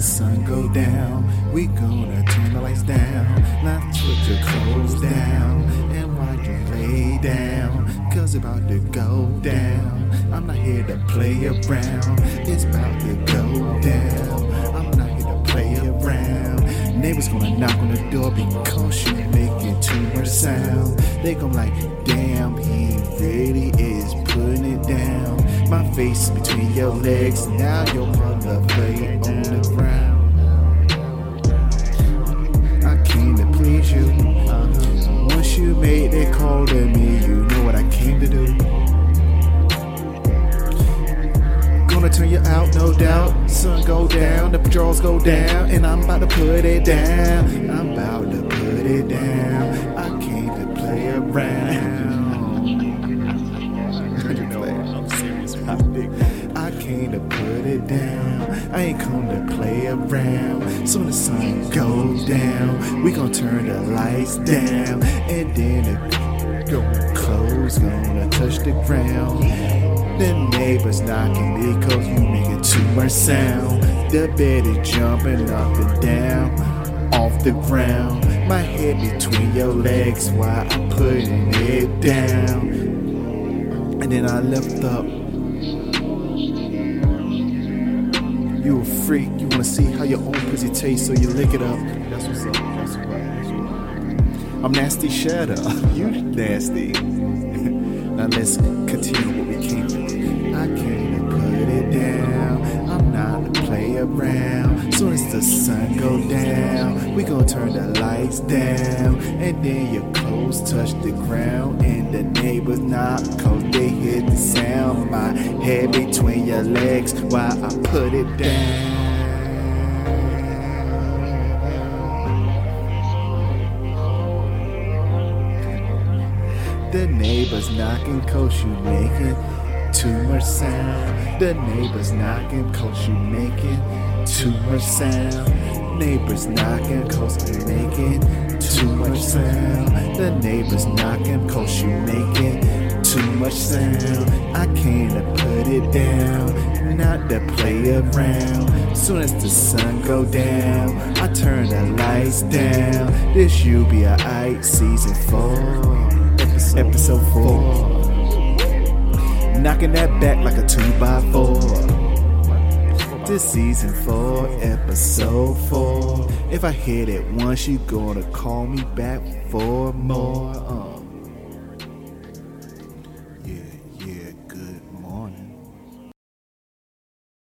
the sun go down, we gonna turn the lights down. Now put your clothes down and watch you lay down. Cause it's about to go down. I'm not here to play around. It's about to go down. I'm not here to play around. Neighbors gonna knock on the door because you making too much sound. They gon' like, damn, he really is putting it down. My face between your legs, now your mother play on the ground. I came to please you. Once you made that call to me, you know what I came to do. Gonna turn you out, no doubt. Sun go down, the patrols go down, and I'm about to put it down. I'm about to put it down. I came to play around. I came to put it down. I ain't come to play around. Soon the sun goes down, we gon' turn the lights down, and then the clothes gonna touch the ground. The neighbors knocking because you making too much sound. The bed is jumping up and down off the ground. My head between your legs while I'm putting it down. And then I lift up. You a freak, you wanna see how your own pussy tastes, so you lick it up. That's what's up, that's. I'm nasty, up. You nasty. now let's continue what we came to. I came to put it down. I'm not to play around. Soon as the sun go down, we gon' turn the lights down. And then your clothes touch the ground. And the neighbors knock, cause they hear the sound. My head between your legs while I put it down. The neighbors knocking cause you making too much sound. The neighbors knocking cause you making too much sound. Neighbors knocking cause you making too much sound. The neighbors knocking cause you making too much sound. I can't put it down, not to play around. Soon as the sun go down, I turn the lights down. This UBI season four episode four. Knocking that back like a two by four. This season four, episode four. If I hit it once, you gonna call me back for more. Uh.